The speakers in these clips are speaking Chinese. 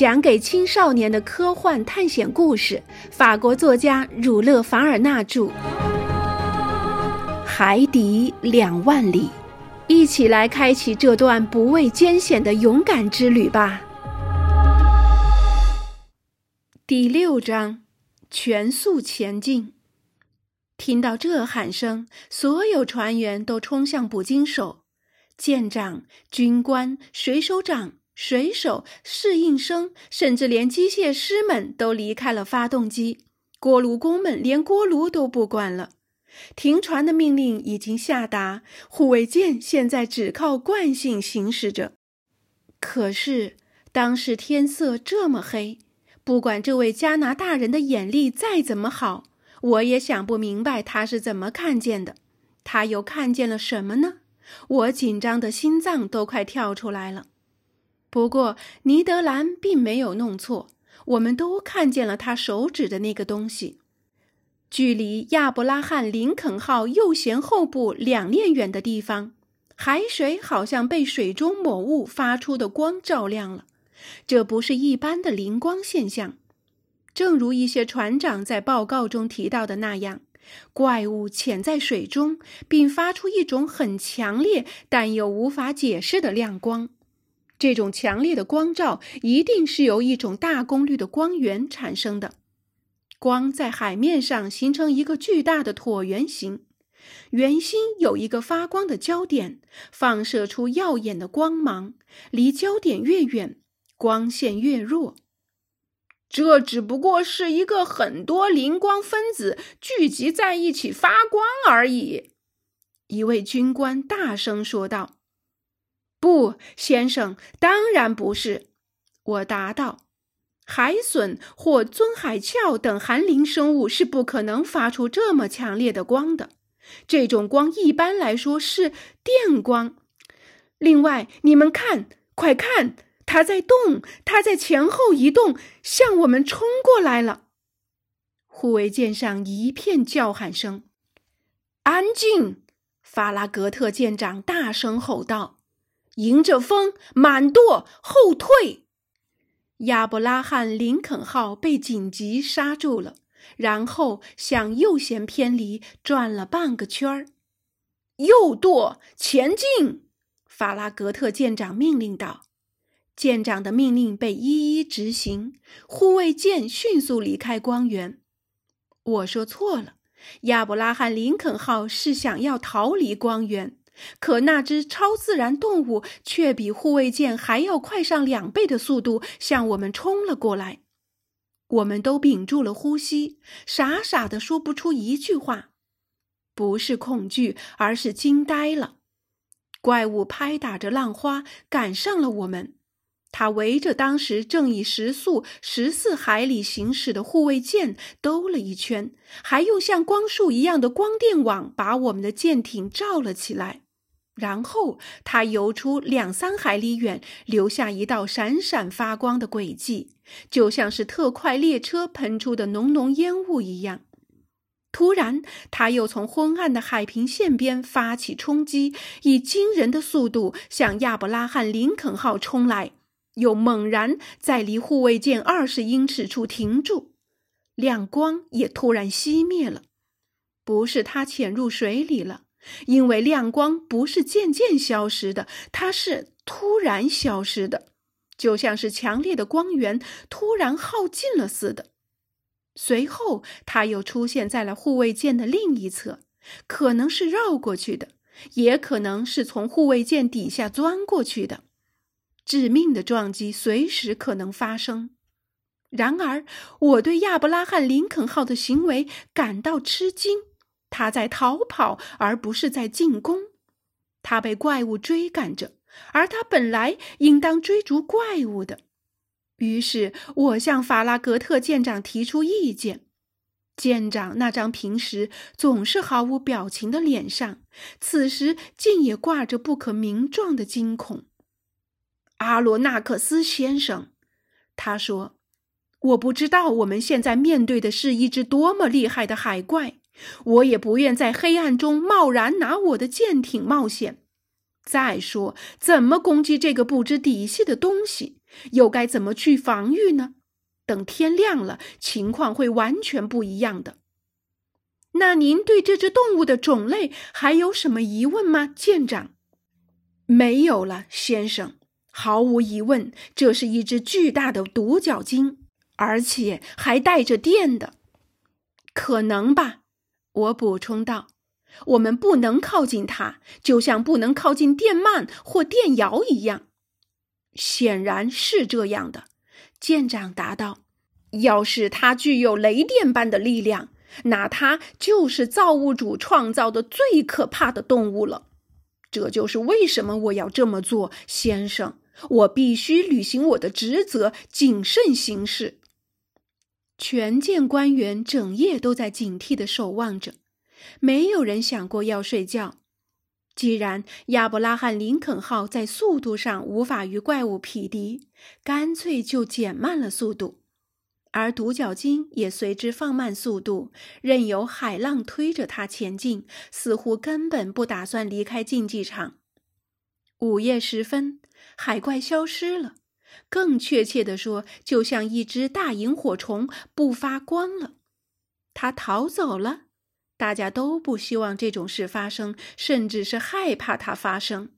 讲给青少年的科幻探险故事，法国作家儒勒·凡尔纳著，《海底两万里》，一起来开启这段不畏艰险的勇敢之旅吧。第六章，全速前进。听到这喊声，所有船员都冲向捕鲸手，舰长、军官、水手长。水手、侍应生，甚至连机械师们都离开了发动机。锅炉工们连锅炉都不管了。停船的命令已经下达，护卫舰现在只靠惯性行驶着。可是，当时天色这么黑，不管这位加拿大人的眼力再怎么好，我也想不明白他是怎么看见的。他又看见了什么呢？我紧张的心脏都快跳出来了。不过，尼德兰并没有弄错，我们都看见了他手指的那个东西。距离亚伯拉罕·林肯号右舷后部两链远的地方，海水好像被水中某物发出的光照亮了。这不是一般的灵光现象，正如一些船长在报告中提到的那样，怪物潜在水中，并发出一种很强烈但又无法解释的亮光。这种强烈的光照一定是由一种大功率的光源产生的。光在海面上形成一个巨大的椭圆形，圆心有一个发光的焦点，放射出耀眼的光芒。离焦点越远，光线越弱。这只不过是一个很多灵光分子聚集在一起发光而已。一位军官大声说道。不，先生，当然不是。我答道：“海隼或尊海鞘等寒灵生物是不可能发出这么强烈的光的。这种光一般来说是电光。另外，你们看，快看，它在动，它在前后移动，向我们冲过来了。”护卫舰上一片叫喊声。“安静！”法拉格特舰长大声吼道。迎着风，满舵后退。亚伯拉罕·林肯号被紧急刹住了，然后向右舷偏离，转了半个圈儿。右舵前进！法拉格特舰长命令道。舰长的命令被一一执行，护卫舰迅速离开光源。我说错了，亚伯拉罕·林肯号是想要逃离光源。可那只超自然动物却比护卫舰还要快上两倍的速度向我们冲了过来，我们都屏住了呼吸，傻傻的说不出一句话，不是恐惧，而是惊呆了。怪物拍打着浪花赶上了我们，他围着当时正以时速十四海里行驶的护卫舰兜了一圈，还用像光束一样的光电网把我们的舰艇罩了起来。然后他游出两三海里远，留下一道闪闪发光的轨迹，就像是特快列车喷出的浓浓烟雾一样。突然，他又从昏暗的海平线边发起冲击，以惊人的速度向亚伯拉罕·林肯号冲来，又猛然在离护卫舰二十英尺处停住，亮光也突然熄灭了。不是它潜入水里了。因为亮光不是渐渐消失的，它是突然消失的，就像是强烈的光源突然耗尽了似的。随后，它又出现在了护卫舰的另一侧，可能是绕过去的，也可能是从护卫舰底下钻过去的。致命的撞击随时可能发生。然而，我对亚伯拉罕·林肯号的行为感到吃惊。他在逃跑，而不是在进攻。他被怪物追赶着，而他本来应当追逐怪物的。于是我向法拉格特舰长提出意见。舰长那张平时总是毫无表情的脸上，此时竟也挂着不可名状的惊恐。阿罗纳克斯先生，他说：“我不知道我们现在面对的是一只多么厉害的海怪。”我也不愿在黑暗中贸然拿我的舰艇冒险。再说，怎么攻击这个不知底细的东西？又该怎么去防御呢？等天亮了，情况会完全不一样的。那您对这只动物的种类还有什么疑问吗，舰长？没有了，先生。毫无疑问，这是一只巨大的独角鲸，而且还带着电的。可能吧，我补充道。我们不能靠近它，就像不能靠近电鳗或电鳐一样。显然是这样的，舰长答道。要是它具有雷电般的力量，那它就是造物主创造的最可怕的动物了。这就是为什么我要这么做，先生。我必须履行我的职责，谨慎行事。全舰官员整夜都在警惕的守望着，没有人想过要睡觉。既然亚伯拉罕·林肯号在速度上无法与怪物匹敌，干脆就减慢了速度，而独角鲸也随之放慢速度，任由海浪推着它前进，似乎根本不打算离开竞技场。午夜时分。海怪消失了，更确切地说，就像一只大萤火虫不发光了。它逃走了。大家都不希望这种事发生，甚至是害怕它发生。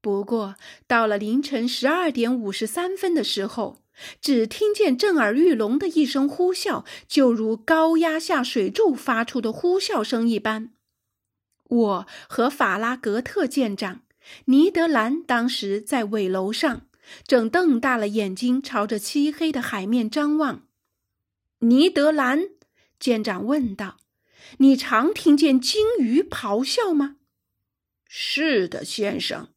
不过，到了凌晨十二点五十三分的时候，只听见震耳欲聋的一声呼啸，就如高压下水柱发出的呼啸声一般。我和法拉格特舰长。尼德兰当时在尾楼上，正瞪大了眼睛朝着漆黑的海面张望。尼德兰舰长问道：“你常听见鲸鱼咆哮吗？”“是的，先生。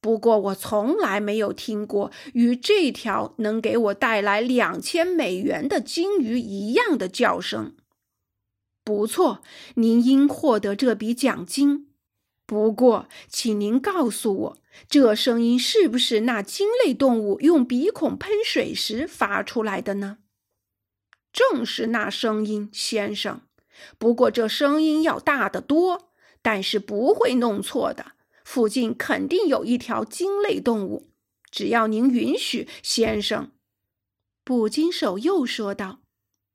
不过我从来没有听过与这条能给我带来两千美元的鲸鱼一样的叫声。”“不错，您应获得这笔奖金。”不过，请您告诉我，这声音是不是那鲸类动物用鼻孔喷水时发出来的呢？正是那声音，先生。不过这声音要大得多，但是不会弄错的。附近肯定有一条鲸类动物，只要您允许，先生。捕鲸手又说道：“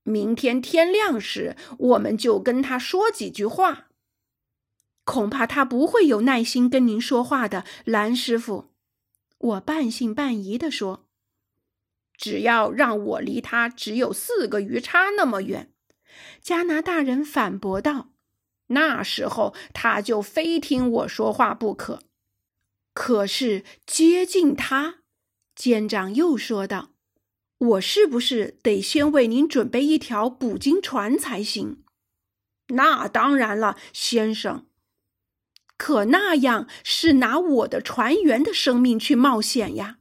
明天天亮时，我们就跟他说几句话。”恐怕他不会有耐心跟您说话的，蓝师傅。我半信半疑地说：“只要让我离他只有四个鱼叉那么远。”加拿大人反驳道：“那时候他就非听我说话不可。”可是接近他，舰长又说道：“我是不是得先为您准备一条捕鲸船才行？”那当然了，先生。可那样是拿我的船员的生命去冒险呀，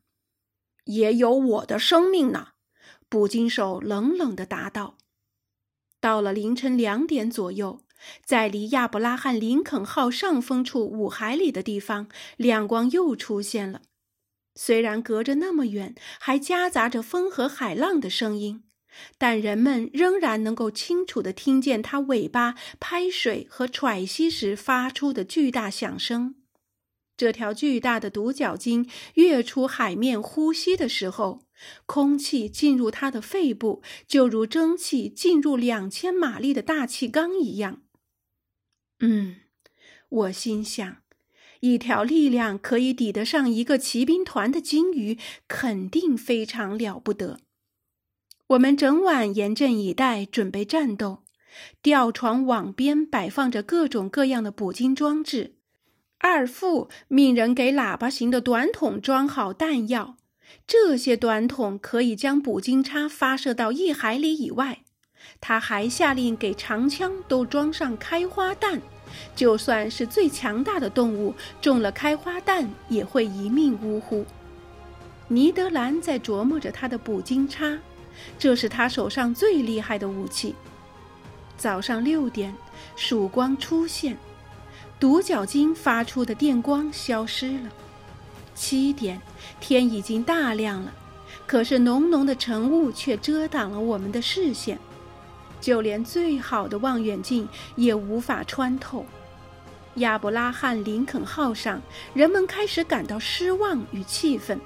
也有我的生命呢。捕鲸手冷冷的答道。到了凌晨两点左右，在离亚伯拉罕·林肯号上风处五海里的地方，亮光又出现了。虽然隔着那么远，还夹杂着风和海浪的声音。但人们仍然能够清楚地听见它尾巴拍水和喘息时发出的巨大响声。这条巨大的独角鲸跃出海面呼吸的时候，空气进入它的肺部，就如蒸汽进入两千马力的大气缸一样。嗯，我心想，一条力量可以抵得上一个骑兵团的鲸鱼，肯定非常了不得。我们整晚严阵以待，准备战斗。吊床网边摆放着各种各样的捕鲸装置。二副命人给喇叭形的短筒装好弹药，这些短筒可以将捕鲸叉发射到一海里以外。他还下令给长枪都装上开花弹，就算是最强大的动物中了开花弹，也会一命呜呼。尼德兰在琢磨着他的捕鲸叉。这是他手上最厉害的武器。早上六点，曙光出现，独角鲸发出的电光消失了。七点，天已经大亮了，可是浓浓的晨雾却遮挡了我们的视线，就连最好的望远镜也无法穿透。亚伯拉罕·林肯号上，人们开始感到失望与气愤。